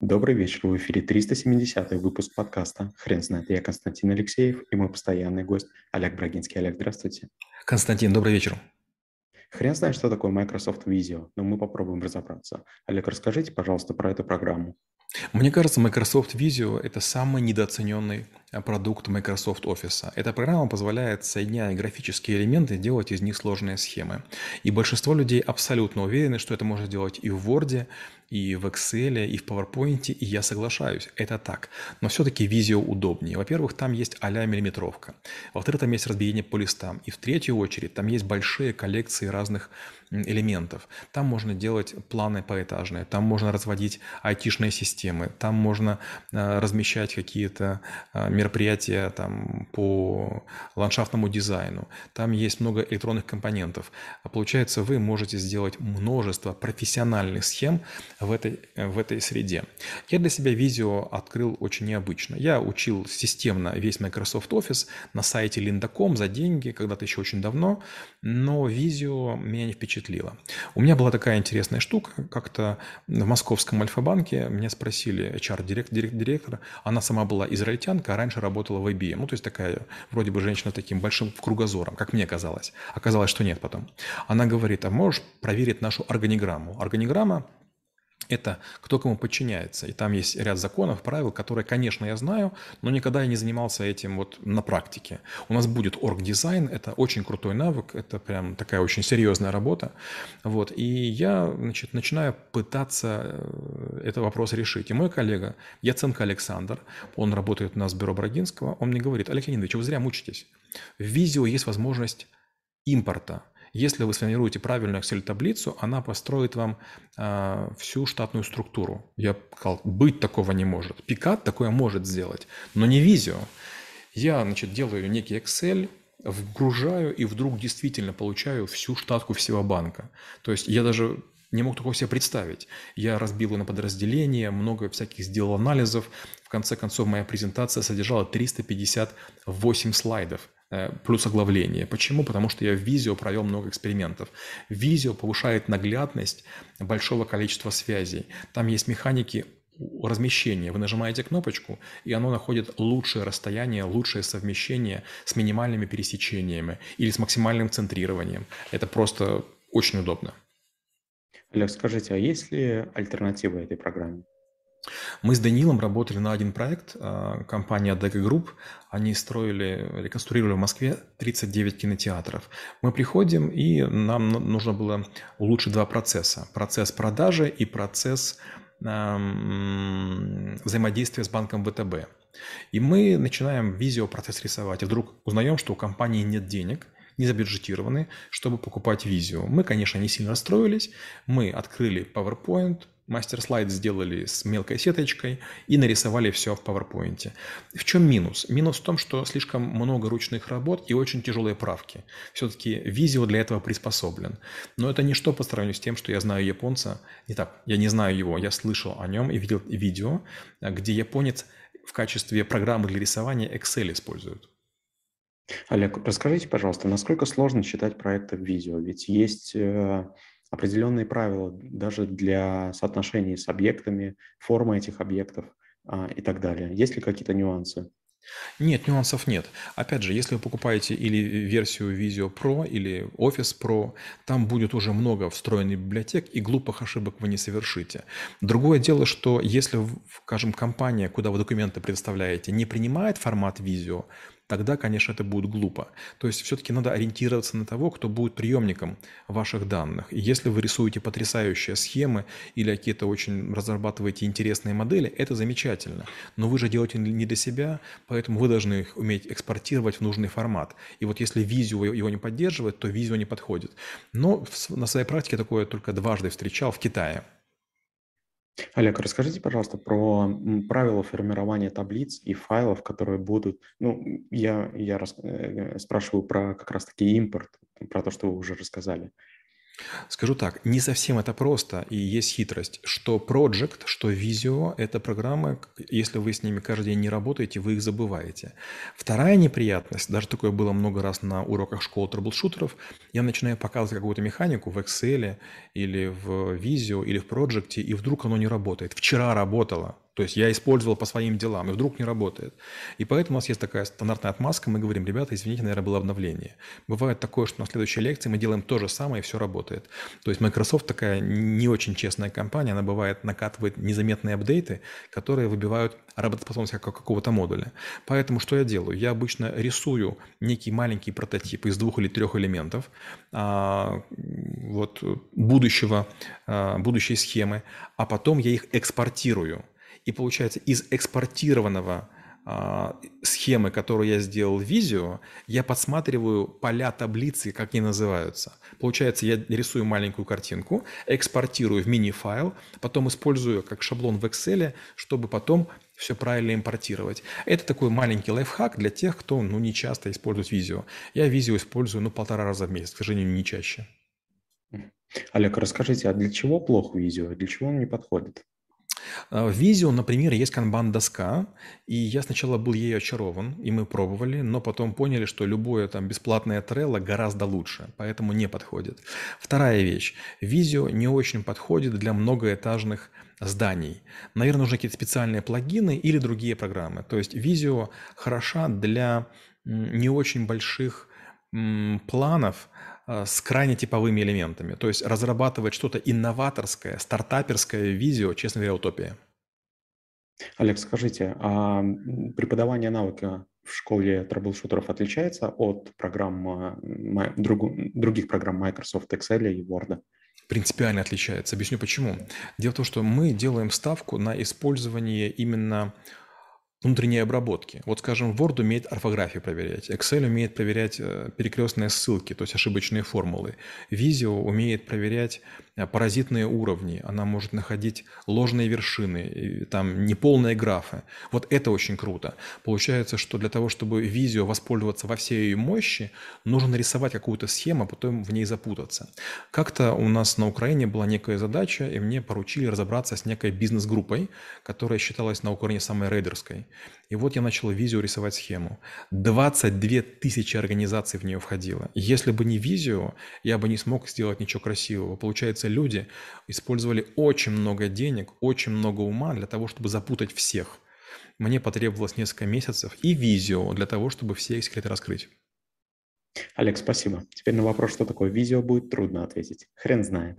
Добрый вечер, в эфире 370 выпуск подкаста «Хрен знает». Я Константин Алексеев и мой постоянный гость Олег Брагинский. Олег, здравствуйте. Константин, добрый вечер. Хрен знает, что такое Microsoft Visio, но мы попробуем разобраться. Олег, расскажите, пожалуйста, про эту программу. Мне кажется, Microsoft Visio – это самый недооцененный а, продукт Microsoft Office. Эта программа позволяет, соединяя графические элементы, делать из них сложные схемы. И большинство людей абсолютно уверены, что это можно делать и в Word, и в Excel, и в PowerPoint, и я соглашаюсь, это так. Но все-таки Visio удобнее. Во-первых, там есть а-ля миллиметровка. Во-вторых, там есть разбиение по листам. И в третью очередь, там есть большие коллекции разных элементов. Там можно делать планы поэтажные, там можно разводить айтишные системы, там можно э, размещать какие-то э, мероприятия там, по ландшафтному дизайну. Там есть много электронных компонентов. Получается, вы можете сделать множество профессиональных схем, в этой, в этой среде. Я для себя видео открыл очень необычно. Я учил системно весь Microsoft Office на сайте lynda.com за деньги, когда-то еще очень давно, но видео меня не впечатлило. У меня была такая интересная штука, как-то в московском Альфа-банке меня спросили HR-директор, она сама была израильтянка, а раньше работала в IBM, ну то есть такая вроде бы женщина таким большим кругозором, как мне казалось. Оказалось, что нет потом. Она говорит, а можешь проверить нашу органиграмму? Органиграмма это кто кому подчиняется. И там есть ряд законов, правил, которые, конечно, я знаю, но никогда я не занимался этим вот на практике. У нас будет орг-дизайн, это очень крутой навык, это прям такая очень серьезная работа. Вот. И я значит, начинаю пытаться э, этот вопрос решить. И мой коллега, Яценко Александр, он работает у нас в бюро Брагинского, он мне говорит, Олег Леонидович, вы зря мучитесь. В Визио есть возможность импорта – если вы сформируете правильную Excel-таблицу, она построит вам э, всю штатную структуру. Я сказал, быть такого не может. Пикат такое может сделать, но не Visio. Я, значит, делаю некий Excel, вгружаю и вдруг действительно получаю всю штатку всего банка. То есть я даже не мог такого себе представить. Я разбил его на подразделения, много всяких сделал анализов. В конце концов, моя презентация содержала 358 слайдов. Э, плюс оглавление. Почему? Потому что я в Visio провел много экспериментов. Visio повышает наглядность большого количества связей. Там есть механики размещения. Вы нажимаете кнопочку, и оно находит лучшее расстояние, лучшее совмещение с минимальными пересечениями или с максимальным центрированием. Это просто очень удобно. Олег, скажите, а есть ли альтернатива этой программе? Мы с Данилом работали на один проект, а, компания DEC Group. Они строили, реконструировали в Москве 39 кинотеатров. Мы приходим, и нам нужно было улучшить два процесса. Процесс продажи и процесс взаимодействия с банком ВТБ. И мы начинаем визио процесс рисовать, и вдруг узнаем, что у компании нет денег, не забюджетированы, чтобы покупать визио. Мы, конечно, не сильно расстроились, мы открыли PowerPoint, мастер-слайд сделали с мелкой сеточкой и нарисовали все в PowerPoint. В чем минус? Минус в том, что слишком много ручных работ и очень тяжелые правки. Все-таки Visio для этого приспособлен. Но это ничто по сравнению с тем, что я знаю японца. Не так, я не знаю его, я слышал о нем и видел видео, где японец в качестве программы для рисования Excel использует. Олег, расскажите, пожалуйста, насколько сложно читать проекты в видео? Ведь есть э, определенные правила даже для соотношений с объектами, формы этих объектов а, и так далее. Есть ли какие-то нюансы? Нет, нюансов нет. Опять же, если вы покупаете или версию Visio Pro, или Office Pro, там будет уже много встроенных библиотек, и глупых ошибок вы не совершите. Другое дело, что если, скажем, компания, куда вы документы предоставляете, не принимает формат Visio, тогда, конечно, это будет глупо. То есть все-таки надо ориентироваться на того, кто будет приемником ваших данных. И если вы рисуете потрясающие схемы или какие-то очень разрабатываете интересные модели, это замечательно. Но вы же делаете не для себя, поэтому вы должны их уметь экспортировать в нужный формат. И вот если визио его не поддерживает, то визио не подходит. Но на своей практике такое только дважды встречал в Китае. Олег, расскажите, пожалуйста, про правила формирования таблиц и файлов, которые будут... Ну, я, я рас, э, спрашиваю про как раз-таки импорт, про то, что вы уже рассказали. Скажу так, не совсем это просто, и есть хитрость, что Project, что Visio – это программы, если вы с ними каждый день не работаете, вы их забываете. Вторая неприятность, даже такое было много раз на уроках школы трэблшутеров, я начинаю показывать какую-то механику в Excel или в Visio или в Project, и вдруг оно не работает. Вчера работало, то есть я использовал по своим делам, и вдруг не работает. И поэтому у нас есть такая стандартная отмазка, мы говорим, ребята, извините, наверное, было обновление. Бывает такое, что на следующей лекции мы делаем то же самое, и все работает. То есть Microsoft такая не очень честная компания, она бывает накатывает незаметные апдейты, которые выбивают работоспособность какого-то модуля. Поэтому что я делаю? Я обычно рисую некий маленький прототип из двух или трех элементов а, вот, будущего, а, будущей схемы, а потом я их экспортирую – и получается, из экспортированного а, схемы, которую я сделал в Visio, я подсматриваю поля таблицы, как они называются. Получается, я рисую маленькую картинку, экспортирую в мини-файл, потом использую как шаблон в Excel, чтобы потом все правильно импортировать. Это такой маленький лайфхак для тех, кто ну, не часто использует Visio. Я Visio использую ну, полтора раза в месяц, к сожалению, не чаще. Олег, расскажите, а для чего плохо Visio? Для чего он не подходит? А, в Visio, например, есть канбан-доска, и я сначала был ею очарован, и мы пробовали, но потом поняли, что любое там бесплатное Trello гораздо лучше, поэтому не подходит. Вторая вещь. Visio не очень подходит для многоэтажных зданий. Наверное, нужны какие-то специальные плагины или другие программы. То есть Visio хороша для не очень больших планов, с крайне типовыми элементами. То есть разрабатывать что-то инноваторское, стартаперское видео, честно говоря, утопия. Олег, скажите, а преподавание навыка в школе трэблшутеров отличается от программ, других программ Microsoft Excel и Word? Принципиально отличается. Объясню почему. Дело в том, что мы делаем ставку на использование именно внутренней обработки. Вот, скажем, Word умеет орфографию проверять, Excel умеет проверять э, перекрестные ссылки, то есть ошибочные формулы. Visio умеет проверять Э, паразитные уровни, она может находить ложные вершины, там неполные графы. Вот это очень круто. Получается, что для того, чтобы визио воспользоваться во всей ее мощи, нужно нарисовать какую-то схему, а потом в ней запутаться. Как-то у нас на Украине была некая задача, и мне поручили разобраться с некой бизнес-группой, которая считалась на Украине самой рейдерской. И вот я начал визио рисовать схему. 22 тысячи организаций в нее входило. Если бы не визио, я бы не смог сделать ничего красивого. Получается, люди использовали очень много денег, очень много ума для того, чтобы запутать всех. Мне потребовалось несколько месяцев и визио для того, чтобы все их секреты раскрыть. Олег, спасибо. Теперь на вопрос, что такое визио, будет трудно ответить. Хрен знает.